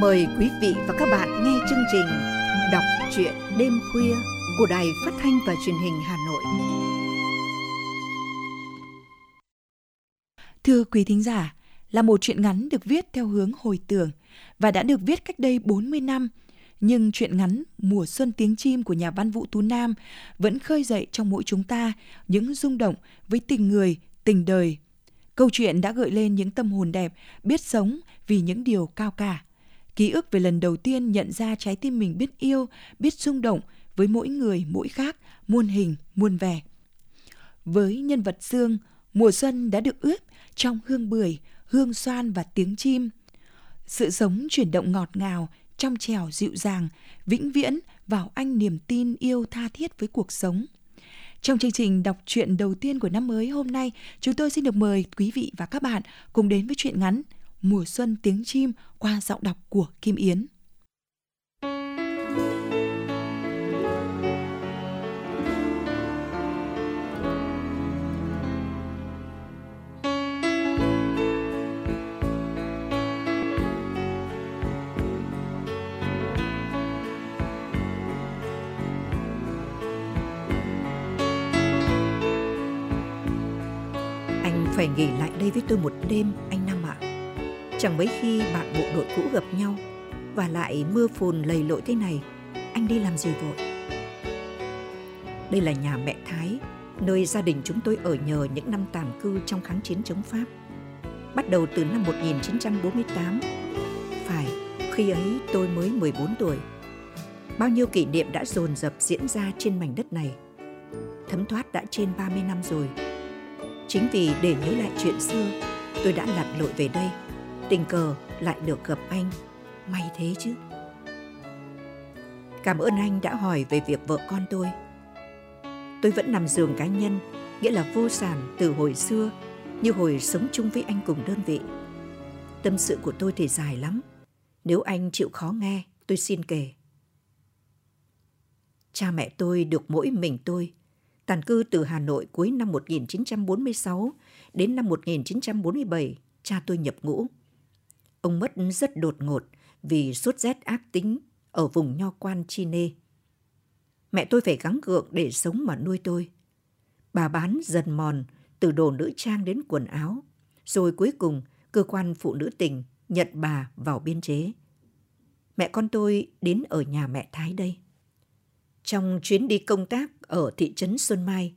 Mời quý vị và các bạn nghe chương trình Đọc truyện đêm khuya của Đài Phát thanh và Truyền hình Hà Nội. Thưa quý thính giả, là một truyện ngắn được viết theo hướng hồi tưởng và đã được viết cách đây 40 năm, nhưng truyện ngắn Mùa xuân tiếng chim của nhà văn Vũ Tú Nam vẫn khơi dậy trong mỗi chúng ta những rung động với tình người, tình đời. Câu chuyện đã gợi lên những tâm hồn đẹp, biết sống vì những điều cao cả. Ký ức về lần đầu tiên nhận ra trái tim mình biết yêu, biết rung động với mỗi người mỗi khác, muôn hình, muôn vẻ. Với nhân vật Dương, mùa xuân đã được ướp trong hương bưởi, hương xoan và tiếng chim. Sự sống chuyển động ngọt ngào, trong trèo dịu dàng, vĩnh viễn vào anh niềm tin yêu tha thiết với cuộc sống. Trong chương trình đọc truyện đầu tiên của năm mới hôm nay, chúng tôi xin được mời quý vị và các bạn cùng đến với truyện ngắn Mùa xuân tiếng chim qua giọng đọc của Kim Yến. Anh phải nghỉ lại đây với tôi một đêm, anh Chẳng mấy khi bạn bộ đội cũ gặp nhau và lại mưa phùn lầy lội thế này, anh đi làm gì vội? Đây là nhà mẹ Thái, nơi gia đình chúng tôi ở nhờ những năm tàn cư trong kháng chiến chống Pháp. Bắt đầu từ năm 1948. Phải, khi ấy tôi mới 14 tuổi. Bao nhiêu kỷ niệm đã dồn dập diễn ra trên mảnh đất này. Thấm thoát đã trên 30 năm rồi. Chính vì để nhớ lại chuyện xưa, tôi đã lặn lội về đây. Tình cờ lại được gặp anh. May thế chứ. Cảm ơn anh đã hỏi về việc vợ con tôi. Tôi vẫn nằm giường cá nhân, nghĩa là vô sản từ hồi xưa, như hồi sống chung với anh cùng đơn vị. Tâm sự của tôi thì dài lắm. Nếu anh chịu khó nghe, tôi xin kể. Cha mẹ tôi được mỗi mình tôi, tàn cư từ Hà Nội cuối năm 1946 đến năm 1947, cha tôi nhập ngũ. Ông mất rất đột ngột vì sốt rét ác tính ở vùng nho quan Chile. Mẹ tôi phải gắng gượng để sống mà nuôi tôi. Bà bán dần mòn từ đồ nữ trang đến quần áo, rồi cuối cùng cơ quan phụ nữ tỉnh nhận bà vào biên chế. Mẹ con tôi đến ở nhà mẹ Thái đây. Trong chuyến đi công tác ở thị trấn Xuân Mai,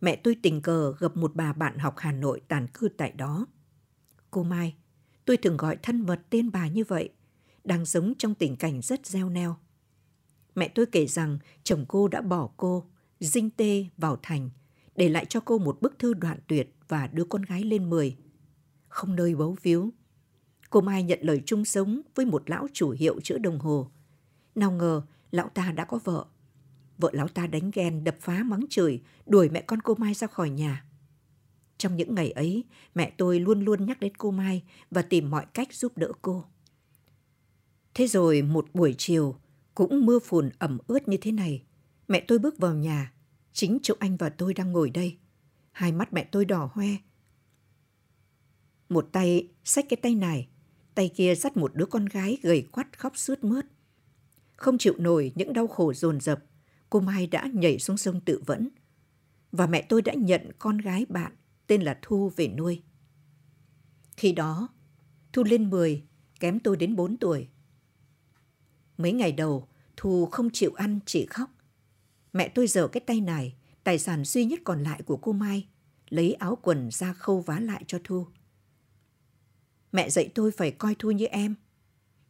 mẹ tôi tình cờ gặp một bà bạn học Hà Nội tàn cư tại đó. Cô Mai, tôi thường gọi thân mật tên bà như vậy, đang sống trong tình cảnh rất gieo neo. Mẹ tôi kể rằng chồng cô đã bỏ cô, dinh tê vào thành, để lại cho cô một bức thư đoạn tuyệt và đưa con gái lên 10. Không nơi bấu víu. Cô Mai nhận lời chung sống với một lão chủ hiệu chữa đồng hồ. Nào ngờ, lão ta đã có vợ. Vợ lão ta đánh ghen, đập phá mắng chửi, đuổi mẹ con cô Mai ra khỏi nhà. Trong những ngày ấy, mẹ tôi luôn luôn nhắc đến cô Mai và tìm mọi cách giúp đỡ cô. Thế rồi một buổi chiều, cũng mưa phùn ẩm ướt như thế này, mẹ tôi bước vào nhà, chính chỗ anh và tôi đang ngồi đây. Hai mắt mẹ tôi đỏ hoe. Một tay xách cái tay này, tay kia dắt một đứa con gái gầy quắt khóc sướt mướt. Không chịu nổi những đau khổ dồn dập, cô Mai đã nhảy xuống sông tự vẫn. Và mẹ tôi đã nhận con gái bạn tên là Thu về nuôi. Khi đó, Thu lên 10, kém tôi đến 4 tuổi. Mấy ngày đầu, Thu không chịu ăn, chỉ khóc. Mẹ tôi giở cái tay này, tài sản duy nhất còn lại của cô Mai, lấy áo quần ra khâu vá lại cho Thu. Mẹ dạy tôi phải coi Thu như em.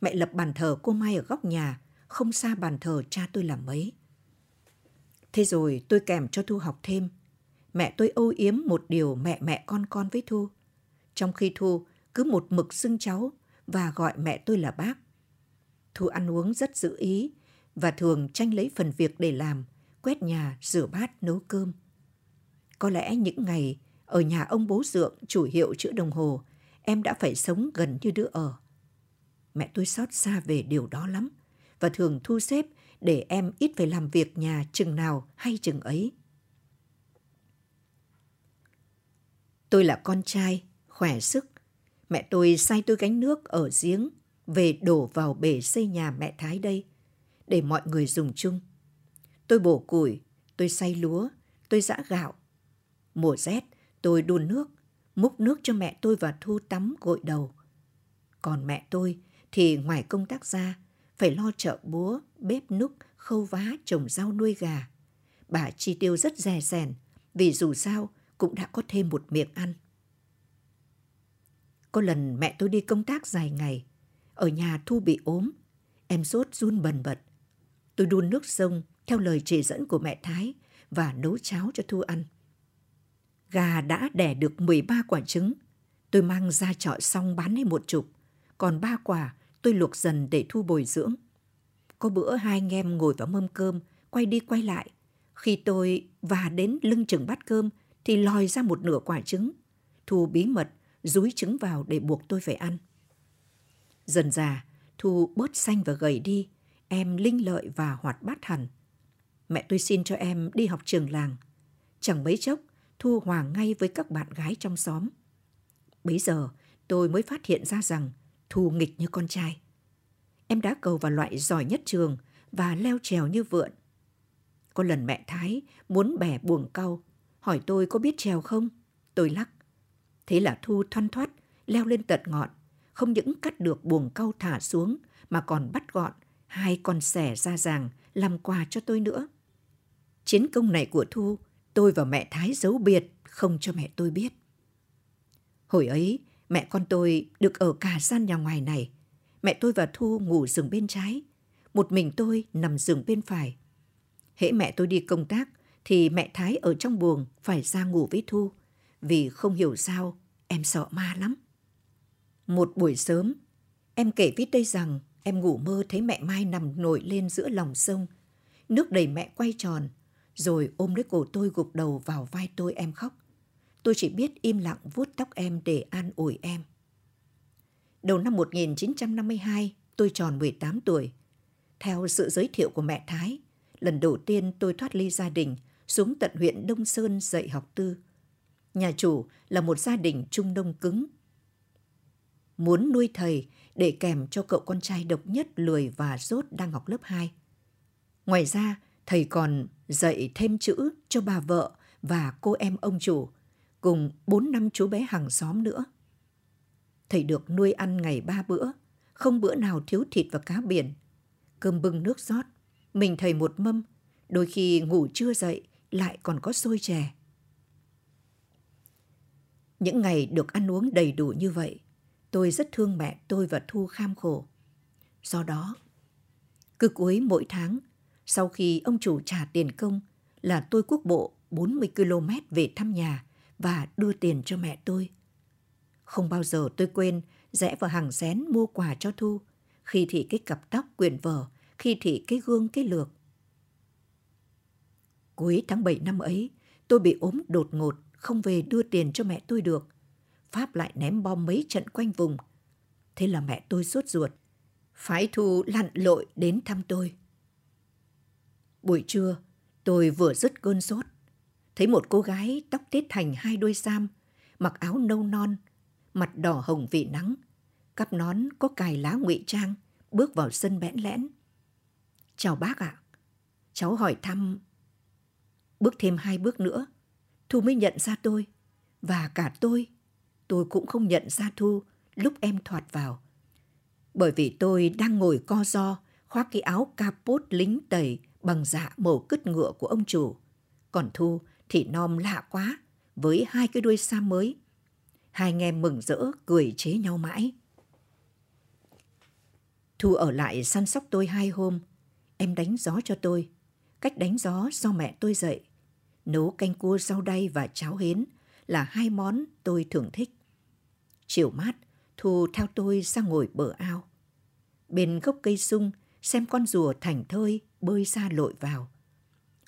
Mẹ lập bàn thờ cô Mai ở góc nhà, không xa bàn thờ cha tôi làm mấy. Thế rồi tôi kèm cho Thu học thêm. Mẹ tôi âu yếm một điều mẹ mẹ con con với Thu. Trong khi Thu cứ một mực xưng cháu và gọi mẹ tôi là bác. Thu ăn uống rất giữ ý và thường tranh lấy phần việc để làm, quét nhà, rửa bát, nấu cơm. Có lẽ những ngày ở nhà ông bố dượng chủ hiệu chữa đồng hồ, em đã phải sống gần như đứa ở. Mẹ tôi xót xa về điều đó lắm và thường thu xếp để em ít phải làm việc nhà chừng nào hay chừng ấy. Tôi là con trai, khỏe sức. Mẹ tôi sai tôi gánh nước ở giếng về đổ vào bể xây nhà mẹ Thái đây, để mọi người dùng chung. Tôi bổ củi, tôi xay lúa, tôi giã gạo. Mùa rét, tôi đun nước, múc nước cho mẹ tôi và Thu tắm gội đầu. Còn mẹ tôi thì ngoài công tác ra, phải lo chợ búa, bếp núc, khâu vá, trồng rau nuôi gà. Bà chi tiêu rất rè rèn, vì dù sao cũng đã có thêm một miệng ăn. Có lần mẹ tôi đi công tác dài ngày, ở nhà Thu bị ốm, em sốt run bần bật. Tôi đun nước sông theo lời chỉ dẫn của mẹ Thái và nấu cháo cho Thu ăn. Gà đã đẻ được 13 quả trứng. Tôi mang ra chợ xong bán lấy một chục. Còn ba quả tôi luộc dần để Thu bồi dưỡng. Có bữa hai anh em ngồi vào mâm cơm, quay đi quay lại. Khi tôi và đến lưng chừng bát cơm thì lòi ra một nửa quả trứng. Thu bí mật dúi trứng vào để buộc tôi phải ăn. Dần già, Thu bớt xanh và gầy đi, em linh lợi và hoạt bát hẳn. Mẹ tôi xin cho em đi học trường làng. Chẳng mấy chốc, Thu hòa ngay với các bạn gái trong xóm. Bấy giờ, tôi mới phát hiện ra rằng Thu nghịch như con trai. Em đá cầu vào loại giỏi nhất trường và leo trèo như vượn. Có lần mẹ Thái muốn bẻ buồng cau, hỏi tôi có biết trèo không? Tôi lắc. Thế là Thu thoăn thoát, leo lên tận ngọn, không những cắt được buồng cau thả xuống mà còn bắt gọn hai con sẻ ra ràng làm quà cho tôi nữa. Chiến công này của Thu, tôi và mẹ Thái giấu biệt, không cho mẹ tôi biết. Hồi ấy, mẹ con tôi được ở cả gian nhà ngoài này. Mẹ tôi và Thu ngủ giường bên trái, một mình tôi nằm giường bên phải. Hễ mẹ tôi đi công tác, thì mẹ Thái ở trong buồng phải ra ngủ với Thu, vì không hiểu sao em sợ ma lắm. Một buổi sớm, em kể với đây rằng em ngủ mơ thấy mẹ Mai nằm nổi lên giữa lòng sông. Nước đầy mẹ quay tròn, rồi ôm lấy cổ tôi gục đầu vào vai tôi em khóc. Tôi chỉ biết im lặng vuốt tóc em để an ủi em. Đầu năm 1952, tôi tròn 18 tuổi. Theo sự giới thiệu của mẹ Thái, lần đầu tiên tôi thoát ly gia đình xuống tận huyện Đông Sơn dạy học tư. Nhà chủ là một gia đình trung đông cứng. Muốn nuôi thầy để kèm cho cậu con trai độc nhất lười và rốt đang học lớp 2. Ngoài ra, thầy còn dạy thêm chữ cho bà vợ và cô em ông chủ, cùng bốn năm chú bé hàng xóm nữa. Thầy được nuôi ăn ngày ba bữa, không bữa nào thiếu thịt và cá biển. Cơm bưng nước rót, mình thầy một mâm, đôi khi ngủ chưa dậy lại còn có xôi chè. Những ngày được ăn uống đầy đủ như vậy, tôi rất thương mẹ tôi và Thu kham khổ. Do đó, cứ cuối mỗi tháng, sau khi ông chủ trả tiền công là tôi quốc bộ 40 km về thăm nhà và đưa tiền cho mẹ tôi. Không bao giờ tôi quên rẽ vào hàng xén mua quà cho Thu, khi thì cái cặp tóc quyển vở, khi thì cái gương cái lược. Cuối tháng 7 năm ấy, tôi bị ốm đột ngột, không về đưa tiền cho mẹ tôi được. Pháp lại ném bom mấy trận quanh vùng. Thế là mẹ tôi sốt ruột. Phái Thu lặn lội đến thăm tôi. Buổi trưa, tôi vừa dứt cơn sốt. Thấy một cô gái tóc tết thành hai đôi sam, mặc áo nâu non, mặt đỏ hồng vì nắng, cắp nón có cài lá ngụy trang, bước vào sân bẽn lẽn. Chào bác ạ. Cháu hỏi thăm. Bước thêm hai bước nữa, Thu mới nhận ra tôi. Và cả tôi, tôi cũng không nhận ra Thu lúc em thoạt vào. Bởi vì tôi đang ngồi co do, khoác cái áo capot lính tẩy bằng dạ màu cứt ngựa của ông chủ. Còn Thu thì nom lạ quá, với hai cái đuôi sam mới. Hai anh em mừng rỡ, cười chế nhau mãi. Thu ở lại săn sóc tôi hai hôm. Em đánh gió cho tôi. Cách đánh gió do mẹ tôi dạy. Nấu canh cua rau đay và cháo hến là hai món tôi thường thích. Chiều mát, Thu theo tôi ra ngồi bờ ao. Bên gốc cây sung, xem con rùa thành thơi bơi ra lội vào.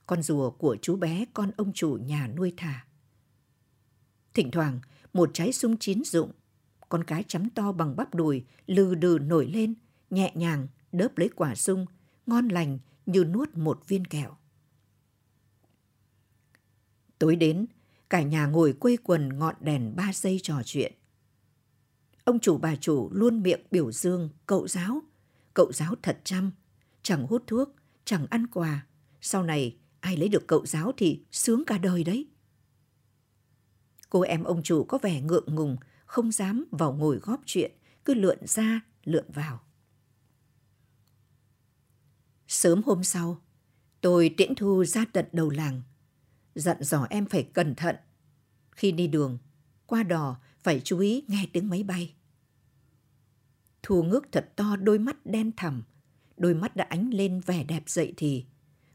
Con rùa của chú bé con ông chủ nhà nuôi thả. Thỉnh thoảng, một trái sung chín rụng, con cái chấm to bằng bắp đùi lừ đừ nổi lên, nhẹ nhàng đớp lấy quả sung, ngon lành như nuốt một viên kẹo. Tối đến, cả nhà ngồi quây quần ngọn đèn ba giây trò chuyện. Ông chủ bà chủ luôn miệng biểu dương cậu giáo. Cậu giáo thật chăm, chẳng hút thuốc, chẳng ăn quà. Sau này ai lấy được cậu giáo thì sướng cả đời đấy. Cô em ông chủ có vẻ ngượng ngùng, không dám vào ngồi góp chuyện, cứ lượn ra, lượn vào. Sớm hôm sau, tôi tiễn Thu ra tận đầu làng. Dặn dò em phải cẩn thận. Khi đi đường, qua đò phải chú ý nghe tiếng máy bay. Thu ngước thật to đôi mắt đen thẳm, đôi mắt đã ánh lên vẻ đẹp dậy thì,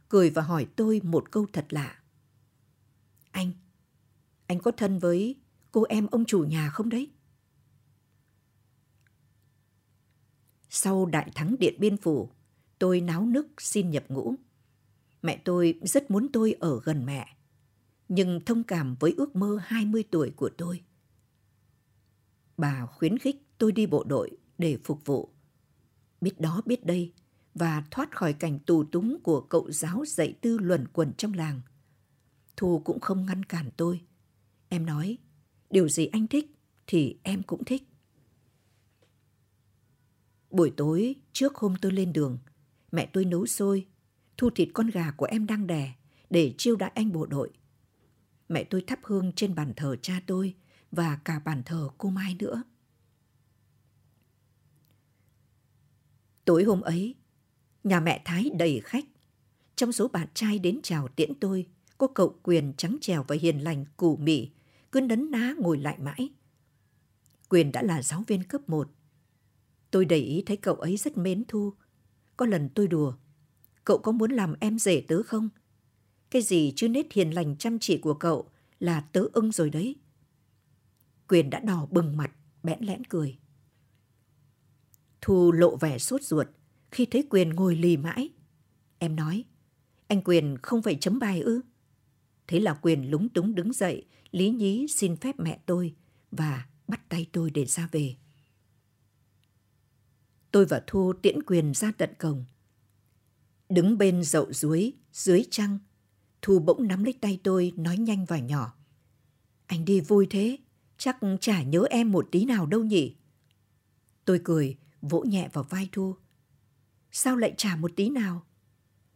cười và hỏi tôi một câu thật lạ. Anh, anh có thân với cô em ông chủ nhà không đấy? Sau đại thắng Điện Biên Phủ, tôi náo nức xin nhập ngũ. Mẹ tôi rất muốn tôi ở gần mẹ, nhưng thông cảm với ước mơ 20 tuổi của tôi. Bà khuyến khích tôi đi bộ đội để phục vụ. Biết đó biết đây và thoát khỏi cảnh tù túng của cậu giáo dạy tư luẩn quẩn trong làng. Thu cũng không ngăn cản tôi. Em nói, điều gì anh thích thì em cũng thích. Buổi tối trước hôm tôi lên đường, mẹ tôi nấu xôi, thu thịt con gà của em đang đẻ để chiêu đãi anh bộ đội. Mẹ tôi thắp hương trên bàn thờ cha tôi và cả bàn thờ cô Mai nữa. Tối hôm ấy, nhà mẹ Thái đầy khách. Trong số bạn trai đến chào tiễn tôi, có cậu Quyền trắng trèo và hiền lành củ mị, cứ nấn ná ngồi lại mãi. Quyền đã là giáo viên cấp 1. Tôi để ý thấy cậu ấy rất mến Thu. Có lần tôi đùa, cậu có muốn làm em rể tớ không? Cái gì chứ nết hiền lành chăm chỉ của cậu là tớ ưng rồi đấy. Quyền đã đỏ bừng mặt, bẽn lẽn cười. Thu lộ vẻ sốt ruột khi thấy Quyền ngồi lì mãi. Em nói, anh Quyền không phải chấm bài ư? Thế là Quyền lúng túng đứng dậy, lý nhí xin phép mẹ tôi và bắt tay tôi để ra về. Tôi và Thu tiễn Quyền ra tận cổng. Đứng bên dậu dưới, dưới trăng, Thu bỗng nắm lấy tay tôi nói nhanh và nhỏ. Anh đi vui thế, chắc chả nhớ em một tí nào đâu nhỉ? Tôi cười, vỗ nhẹ vào vai Thu. Sao lại chả một tí nào?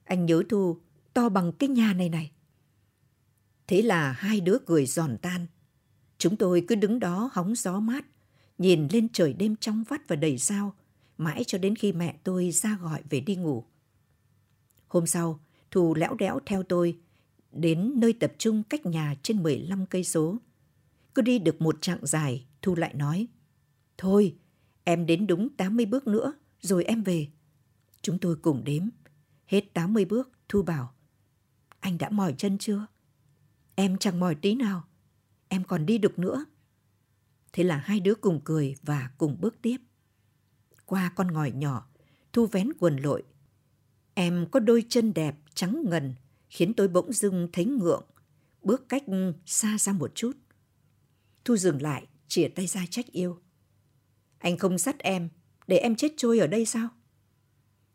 Anh nhớ Thu to bằng cái nhà này này. Thế là hai đứa cười giòn tan. Chúng tôi cứ đứng đó hóng gió mát, nhìn lên trời đêm trong vắt và đầy sao, mãi cho đến khi mẹ tôi ra gọi về đi ngủ. Hôm sau, thù lẽo đẽo theo tôi đến nơi tập trung cách nhà trên 15 cây số. Cứ đi được một chặng dài, Thu lại nói, Thôi, em đến đúng 80 bước nữa, rồi em về. Chúng tôi cùng đếm. Hết 80 bước, Thu bảo, anh đã mỏi chân chưa? Em chẳng mỏi tí nào. Em còn đi được nữa. Thế là hai đứa cùng cười và cùng bước tiếp. Qua con ngòi nhỏ, Thu vén quần lội. Em có đôi chân đẹp, trắng ngần, khiến tôi bỗng dưng thấy ngượng, bước cách xa ra một chút. Thu dừng lại, chìa tay ra trách yêu. Anh không dắt em, để em chết trôi ở đây sao?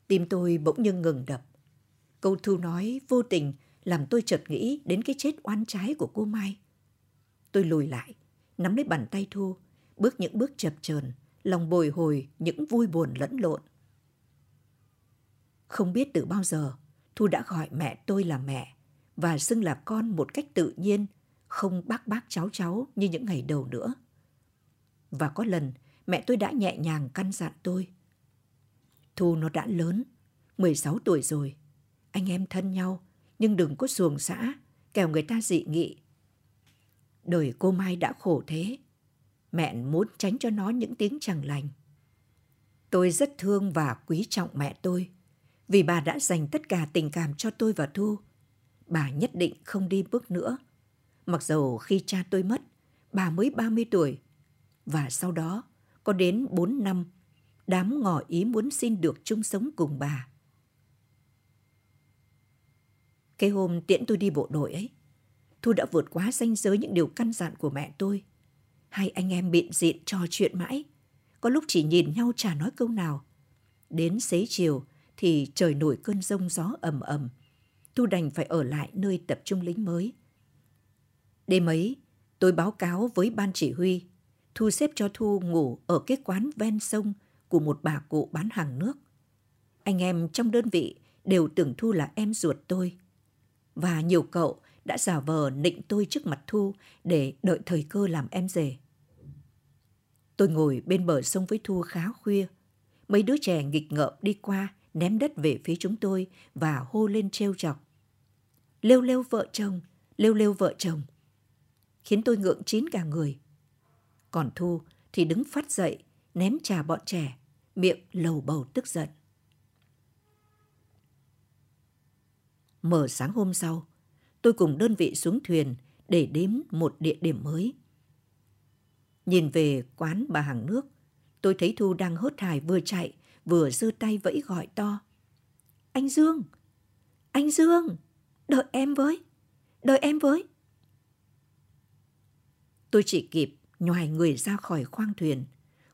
Tim tôi bỗng nhiên ngừng đập. Câu Thu nói vô tình làm tôi chợt nghĩ đến cái chết oan trái của cô Mai. Tôi lùi lại, nắm lấy bàn tay Thu, bước những bước chập chờn, lòng bồi hồi những vui buồn lẫn lộn. Không biết từ bao giờ, Thu đã gọi mẹ tôi là mẹ và xưng là con một cách tự nhiên, không bác bác cháu cháu như những ngày đầu nữa. Và có lần mẹ tôi đã nhẹ nhàng căn dặn tôi. Thu nó đã lớn, 16 tuổi rồi. Anh em thân nhau, nhưng đừng có xuồng xã, kẻo người ta dị nghị. Đời cô Mai đã khổ thế. Mẹ muốn tránh cho nó những tiếng chẳng lành. Tôi rất thương và quý trọng mẹ tôi, vì bà đã dành tất cả tình cảm cho tôi và Thu. Bà nhất định không đi bước nữa. Mặc dầu khi cha tôi mất, bà mới 30 tuổi. Và sau đó, có đến 4 năm, đám ngỏ ý muốn xin được chung sống cùng bà. Cái hôm tiễn tôi đi bộ đội ấy, Thu đã vượt quá ranh giới những điều căn dặn của mẹ tôi. Hai anh em biện diện trò chuyện mãi, có lúc chỉ nhìn nhau chả nói câu nào. Đến xế chiều thì trời nổi cơn rông gió ầm ầm. Thu đành phải ở lại nơi tập trung lính mới. Đêm ấy, tôi báo cáo với ban chỉ huy. Thu xếp cho Thu ngủ ở cái quán ven sông của một bà cụ bán hàng nước. Anh em trong đơn vị đều tưởng Thu là em ruột tôi. Và nhiều cậu đã giả vờ nịnh tôi trước mặt Thu để đợi thời cơ làm em rể. Tôi ngồi bên bờ sông với Thu khá khuya. Mấy đứa trẻ nghịch ngợm đi qua, ném đất về phía chúng tôi và hô lên trêu chọc. Lêu lêu vợ chồng, lêu lêu vợ chồng. Khiến tôi ngượng chín cả người. Còn Thu thì đứng phát dậy, ném trà bọn trẻ, miệng lầu bầu tức giận. Mở sáng hôm sau, tôi cùng đơn vị xuống thuyền để đếm một địa điểm mới. Nhìn về quán bà hàng nước, tôi thấy Thu đang hớt hải vừa chạy, vừa giơ tay vẫy gọi to. Anh Dương! Anh Dương! Đợi em với! Đợi em với! Tôi chỉ kịp nhoài người ra khỏi khoang thuyền,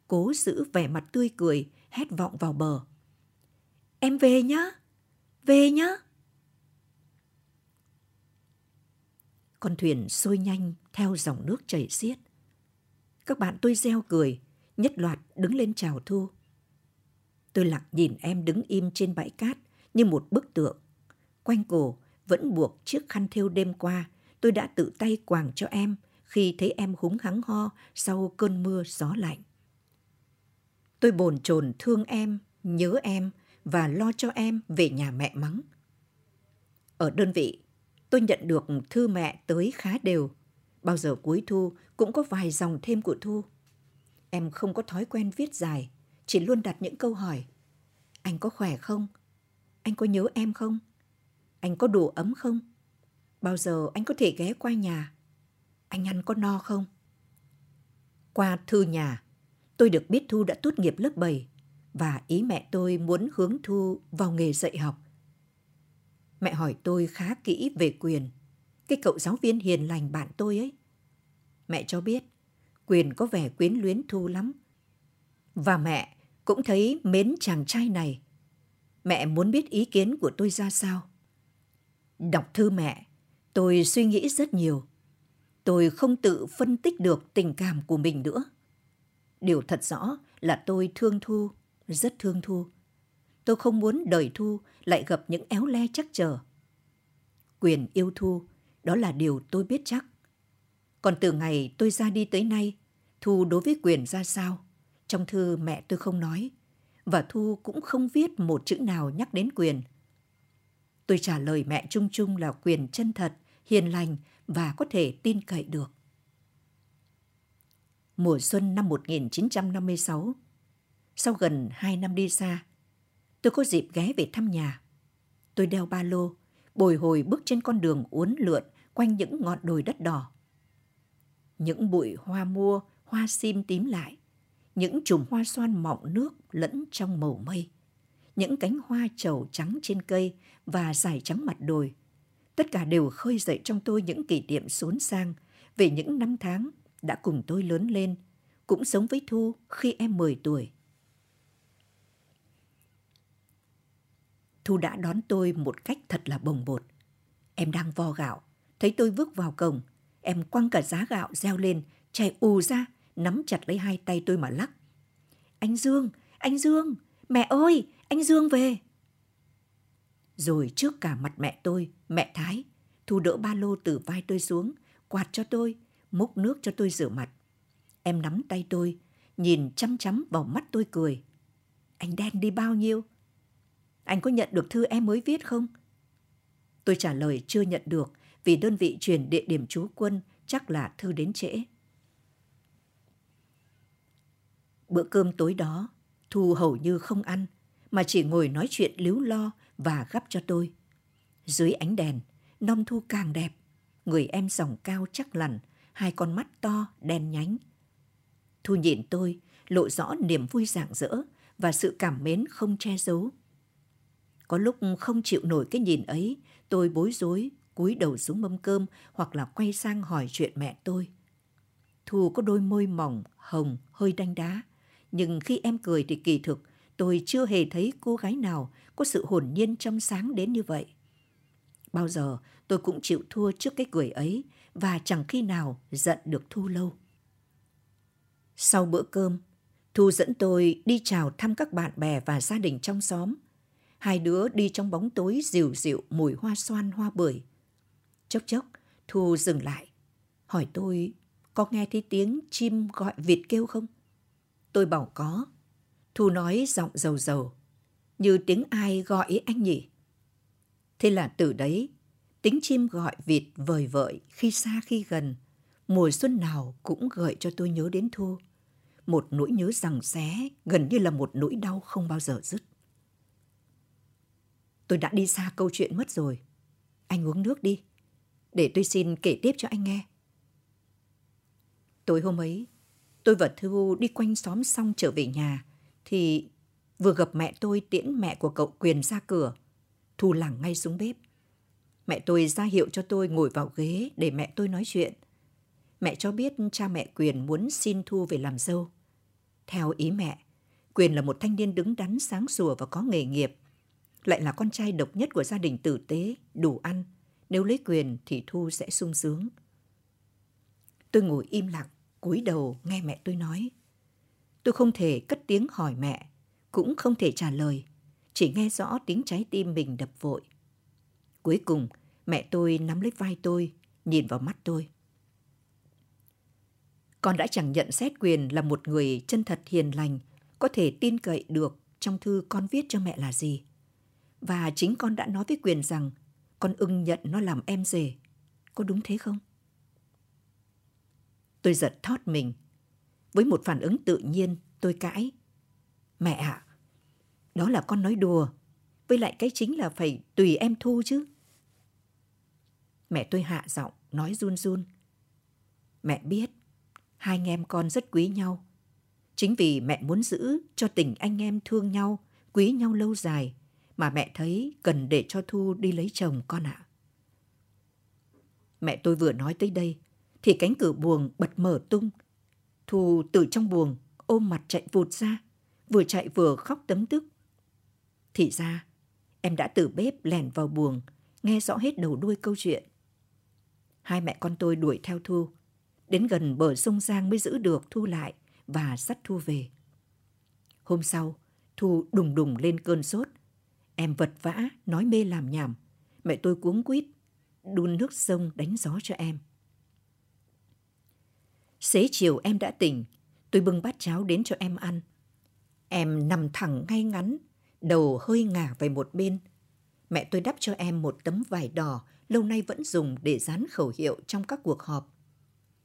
cố giữ vẻ mặt tươi cười, hét vọng vào bờ. Em về nhá! Về nhá! Con thuyền sôi nhanh theo dòng nước chảy xiết. Các bạn tôi reo cười, nhất loạt đứng lên chào Thu. Tôi lặng nhìn em đứng im trên bãi cát như một bức tượng. Quanh cổ vẫn buộc chiếc khăn thêu đêm qua tôi đã tự tay quàng cho em khi thấy em húng hắng ho sau cơn mưa gió lạnh. Tôi bồn chồn thương em, nhớ em và lo cho em về nhà mẹ mắng. Ở đơn vị, tôi nhận được thư mẹ tới khá đều. Bao giờ cuối thu cũng có vài dòng thêm của Thu. Em không có thói quen viết dài, chỉ luôn đặt những câu hỏi. Anh có khỏe không? Anh có nhớ em không? Anh có đủ ấm không? Bao giờ anh có thể ghé qua nhà? Anh ăn có no không? Qua thư nhà, tôi được biết Thu đã tốt nghiệp lớp 7 và ý mẹ tôi muốn hướng Thu vào nghề dạy học. Mẹ hỏi tôi khá kỹ về quyền, cái cậu giáo viên hiền lành bạn tôi ấy. Mẹ cho biết, quyền có vẻ quyến luyến Thu lắm. Và mẹ cũng thấy mến chàng trai này. Mẹ muốn biết ý kiến của tôi ra sao. Đọc thư mẹ, tôi suy nghĩ rất nhiều. Tôi không tự phân tích được tình cảm của mình nữa. Điều thật rõ là tôi thương Thu, rất thương Thu. Tôi không muốn đời Thu lại gặp những éo le chắc chờ. Quyền yêu Thu, đó là điều tôi biết chắc. Còn từ ngày tôi ra đi tới nay, Thu đối với Quyền ra sao? Trong thư mẹ tôi không nói, và Thu cũng không viết một chữ nào nhắc đến Quyền. Tôi trả lời mẹ chung chung là Quyền chân thật, hiền lành và có thể tin cậy được. Mùa xuân năm 1956, sau gần hai năm đi xa, tôi có dịp ghé về thăm nhà. Tôi đeo ba lô, bồi hồi bước trên con đường uốn lượn quanh những ngọn đồi đất đỏ. Những bụi hoa mua, hoa sim tím lại, những chùm hoa xoan mọng nước lẫn trong màu mây, những cánh hoa trầu trắng trên cây và dài trắng mặt đồi. Tất cả đều khơi dậy trong tôi những kỷ niệm xốn sang về những năm tháng đã cùng tôi lớn lên, cũng sống với Thu khi em 10 tuổi. Thu đã đón tôi một cách thật là bồng bột. Em đang vo gạo, thấy tôi bước vào cổng, em quăng cả giá gạo reo lên, chạy ù ra, nắm chặt lấy hai tay tôi mà lắc. Anh Dương, anh Dương, mẹ ơi, anh Dương về. Rồi trước cả mặt mẹ tôi, mẹ Thái, Thu đỡ ba lô từ vai tôi xuống, quạt cho tôi, múc nước cho tôi rửa mặt. Em nắm tay tôi, nhìn chăm chăm vào mắt tôi cười. Anh đen đi bao nhiêu? Anh có nhận được thư em mới viết không? Tôi trả lời chưa nhận được vì đơn vị chuyển địa điểm trú quân chắc là thư đến trễ. Bữa cơm tối đó, Thu hầu như không ăn, mà chỉ ngồi nói chuyện líu lo và gắp cho tôi. Dưới ánh đèn, non Thu càng đẹp, người em dòng cao chắc lằn, hai con mắt to, đen nhánh. Thu nhìn tôi, lộ rõ niềm vui rạng rỡ và sự cảm mến không che giấu. Có lúc không chịu nổi cái nhìn ấy, tôi bối rối, cúi đầu xuống mâm cơm hoặc là quay sang hỏi chuyện mẹ tôi. Thu có đôi môi mỏng, hồng, hơi đanh đá. Nhưng khi em cười thì kỳ thực, tôi chưa hề thấy cô gái nào có sự hồn nhiên trong sáng đến như vậy. Bao giờ tôi cũng chịu thua trước cái cười ấy và chẳng khi nào giận được Thu lâu. Sau bữa cơm, Thu dẫn tôi đi chào thăm các bạn bè và gia đình trong xóm. Hai đứa đi trong bóng tối dịu dịu mùi hoa xoan hoa bưởi. Chốc chốc, Thu dừng lại, hỏi tôi có nghe thấy tiếng chim gọi vịt kêu không? Tôi bảo có. Thu nói giọng dầu dầu, như tiếng ai gọi anh nhỉ? Thế là từ đấy, tiếng chim gọi vịt vời vợi khi xa khi gần, mùa xuân nào cũng gợi cho tôi nhớ đến Thu. Một nỗi nhớ rằng xé, gần như là một nỗi đau không bao giờ dứt. Tôi đã đi xa câu chuyện mất rồi. Anh uống nước đi. Để tôi xin kể tiếp cho anh nghe. Tối hôm ấy, tôi và Thư đi quanh xóm xong trở về nhà, thì vừa gặp mẹ tôi tiễn mẹ của cậu Quyền ra cửa. Thu lẳng ngay xuống bếp. Mẹ tôi ra hiệu cho tôi ngồi vào ghế để mẹ tôi nói chuyện. Mẹ cho biết cha mẹ Quyền muốn xin Thu về làm dâu. Theo ý mẹ, Quyền là một thanh niên đứng đắn sáng sủa và có nghề nghiệp. Lại là con trai độc nhất của gia đình tử tế, đủ ăn. Nếu lấy Quyền thì Thu sẽ sung sướng. Tôi ngồi im lặng, cúi đầu nghe mẹ tôi nói. Tôi không thể cất tiếng hỏi mẹ, cũng không thể trả lời, chỉ nghe rõ tiếng trái tim mình đập vội. Cuối cùng, mẹ tôi nắm lấy vai tôi, nhìn vào mắt tôi. Con đã chẳng nhận xét quyền là một người chân thật hiền lành, có thể tin cậy được trong thư con viết cho mẹ là gì. Và chính con đã nói với quyền rằng con ưng nhận nó làm em rể. Có đúng thế không? Tôi giật thót mình. Với một phản ứng tự nhiên, tôi cãi. Mẹ ạ, à, đó là con nói đùa. Với lại cái chính là phải tùy em thu chứ. Mẹ tôi hạ giọng, nói run run. Mẹ biết, hai anh em con rất quý nhau. Chính vì mẹ muốn giữ cho tình anh em thương nhau, quý nhau lâu dài, mà mẹ thấy cần để cho Thu đi lấy chồng con ạ. À. Mẹ tôi vừa nói tới đây, thì cánh cửa buồng bật mở tung. Thu từ trong buồng ôm mặt chạy vụt ra, vừa chạy vừa khóc tấm tức. Thì ra, em đã từ bếp lèn vào buồng, nghe rõ hết đầu đuôi câu chuyện. Hai mẹ con tôi đuổi theo Thu, đến gần bờ sông Giang mới giữ được Thu lại và dắt Thu về. Hôm sau, Thu đùng đùng lên cơn sốt. Em vật vã, nói mê làm nhảm. Mẹ tôi cuống quýt, đun nước sông đánh gió cho em. Xế chiều em đã tỉnh, tôi bưng bát cháo đến cho em ăn. Em nằm thẳng ngay ngắn, đầu hơi ngả về một bên. Mẹ tôi đắp cho em một tấm vải đỏ lâu nay vẫn dùng để dán khẩu hiệu trong các cuộc họp.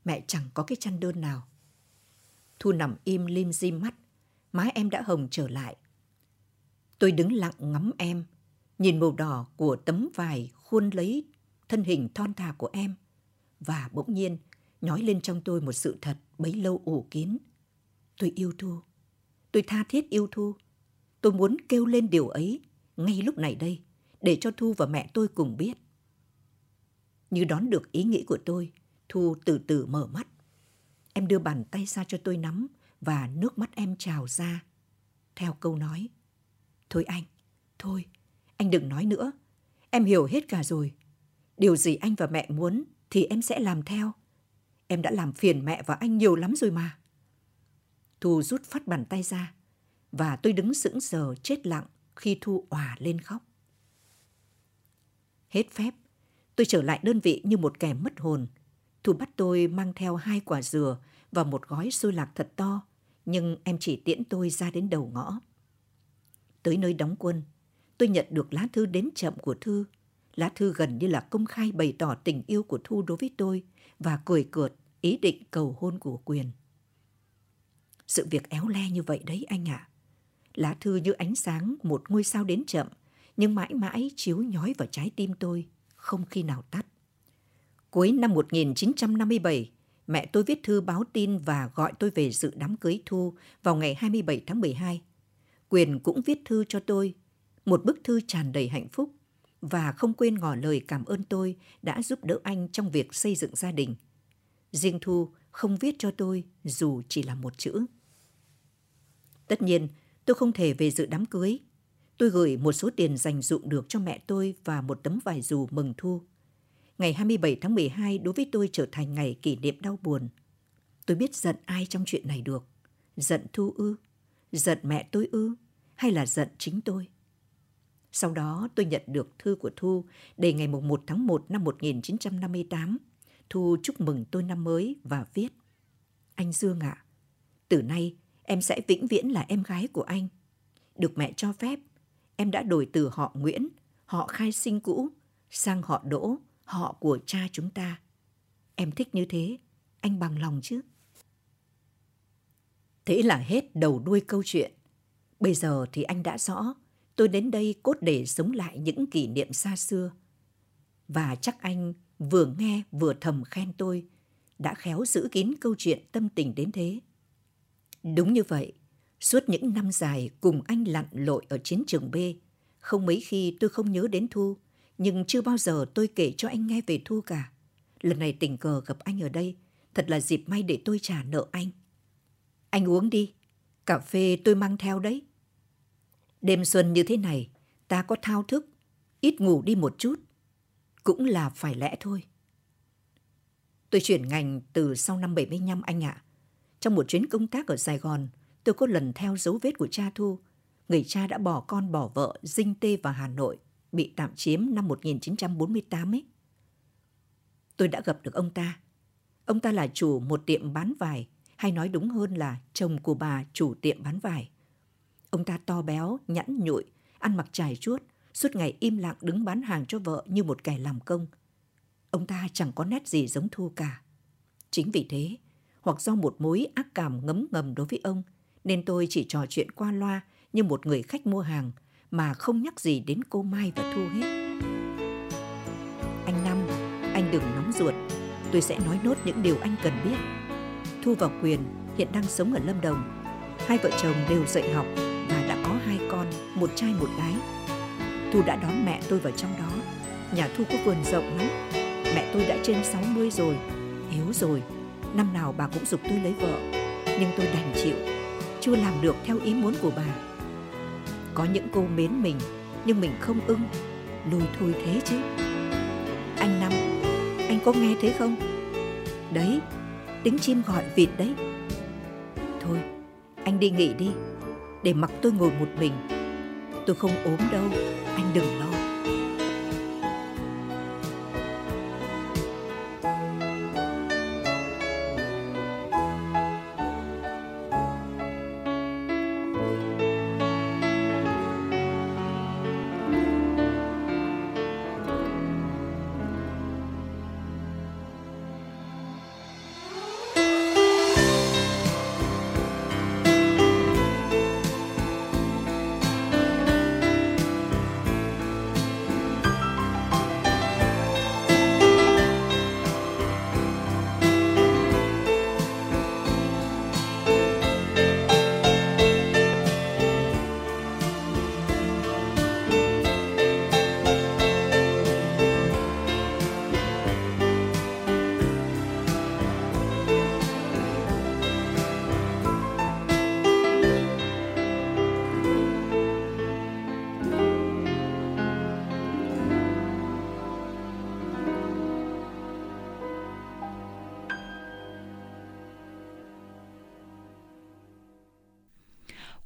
Mẹ chẳng có cái chăn đơn nào. Thu nằm im lim di mắt, má em đã hồng trở lại. Tôi đứng lặng ngắm em, nhìn màu đỏ của tấm vải khuôn lấy thân hình thon thả của em. Và bỗng nhiên, nhói lên trong tôi một sự thật bấy lâu ủ kín. Tôi yêu Thu. Tôi tha thiết yêu Thu. Tôi muốn kêu lên điều ấy ngay lúc này đây để cho Thu và mẹ tôi cùng biết. Như đón được ý nghĩ của tôi, Thu từ từ mở mắt. Em đưa bàn tay ra cho tôi nắm và nước mắt em trào ra. Theo câu nói, Thôi anh, thôi, anh đừng nói nữa. Em hiểu hết cả rồi. Điều gì anh và mẹ muốn thì em sẽ làm theo. Em đã làm phiền mẹ và anh nhiều lắm rồi mà. Thu rút phát bàn tay ra và tôi đứng sững sờ chết lặng khi Thu òa lên khóc. Hết phép, tôi trở lại đơn vị như một kẻ mất hồn. Thu bắt tôi mang theo hai quả dừa và một gói xôi lạc thật to, nhưng em chỉ tiễn tôi ra đến đầu ngõ. Tới nơi đóng quân, tôi nhận được lá thư đến chậm của Thư. Lá thư gần như là công khai bày tỏ tình yêu của Thu đối với tôi và cười cợt ý định cầu hôn của Quyền. Sự việc éo le như vậy đấy anh ạ. À. Lá thư như ánh sáng một ngôi sao đến chậm, nhưng mãi mãi chiếu nhói vào trái tim tôi, không khi nào tắt. Cuối năm 1957, mẹ tôi viết thư báo tin và gọi tôi về dự đám cưới Thu vào ngày 27 tháng 12. Quyền cũng viết thư cho tôi, một bức thư tràn đầy hạnh phúc và không quên ngỏ lời cảm ơn tôi đã giúp đỡ anh trong việc xây dựng gia đình. Riêng Thu không viết cho tôi dù chỉ là một chữ. Tất nhiên, tôi không thể về dự đám cưới. Tôi gửi một số tiền dành dụng được cho mẹ tôi và một tấm vải dù mừng Thu. Ngày 27 tháng 12 đối với tôi trở thành ngày kỷ niệm đau buồn. Tôi biết giận ai trong chuyện này được. Giận Thu ư? Giận mẹ tôi ư? Hay là giận chính tôi? Sau đó tôi nhận được thư của Thu để ngày 1 tháng 1 năm 1958. Thu chúc mừng tôi năm mới và viết. Anh Dương ạ, à, từ nay em sẽ vĩnh viễn là em gái của anh. Được mẹ cho phép, em đã đổi từ họ Nguyễn, họ khai sinh cũ, sang họ Đỗ, họ của cha chúng ta. Em thích như thế, anh bằng lòng chứ? Thế là hết đầu đuôi câu chuyện. Bây giờ thì anh đã rõ, tôi đến đây cốt để sống lại những kỷ niệm xa xưa. Và chắc anh vừa nghe vừa thầm khen tôi, đã khéo giữ kín câu chuyện tâm tình đến thế. Đúng như vậy, suốt những năm dài cùng anh lặn lội ở chiến trường B, không mấy khi tôi không nhớ đến Thu, nhưng chưa bao giờ tôi kể cho anh nghe về Thu cả. Lần này tình cờ gặp anh ở đây, thật là dịp may để tôi trả nợ anh. Anh uống đi, cà phê tôi mang theo đấy. Đêm xuân như thế này, ta có thao thức, ít ngủ đi một chút. Cũng là phải lẽ thôi. Tôi chuyển ngành từ sau năm 75 anh ạ. Trong một chuyến công tác ở Sài Gòn, tôi có lần theo dấu vết của cha Thu. Người cha đã bỏ con bỏ vợ, dinh tê vào Hà Nội, bị tạm chiếm năm 1948 ấy. Tôi đã gặp được ông ta. Ông ta là chủ một tiệm bán vải, hay nói đúng hơn là chồng của bà chủ tiệm bán vải. Ông ta to béo, nhẵn nhụi, ăn mặc trải chuốt, suốt ngày im lặng đứng bán hàng cho vợ như một kẻ làm công. Ông ta chẳng có nét gì giống Thu cả. Chính vì thế, hoặc do một mối ác cảm ngấm ngầm đối với ông, nên tôi chỉ trò chuyện qua loa như một người khách mua hàng mà không nhắc gì đến cô Mai và Thu hết. Anh Năm, anh đừng nóng ruột, tôi sẽ nói nốt những điều anh cần biết. Thu và Quyền hiện đang sống ở Lâm Đồng. Hai vợ chồng đều dạy học và đã có hai con, một trai một gái. Thu đã đón mẹ tôi vào trong đó. Nhà Thu có vườn rộng lắm. Mẹ tôi đã trên 60 rồi, yếu rồi. Năm nào bà cũng dục tôi lấy vợ. Nhưng tôi đành chịu, chưa làm được theo ý muốn của bà. Có những cô mến mình, nhưng mình không ưng. Lùi thôi thế chứ. Anh Năm, anh có nghe thế không? Đấy, tiếng chim gọi vịt đấy. Thôi, anh đi nghỉ đi, để mặc tôi ngồi một mình. Tôi không ốm đâu, anh đừng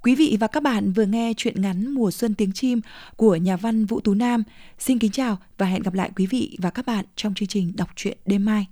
Quý vị và các bạn vừa nghe chuyện ngắn Mùa xuân tiếng chim của nhà văn Vũ Tú Nam. Xin kính chào và hẹn gặp lại quý vị và các bạn trong chương trình đọc truyện đêm mai.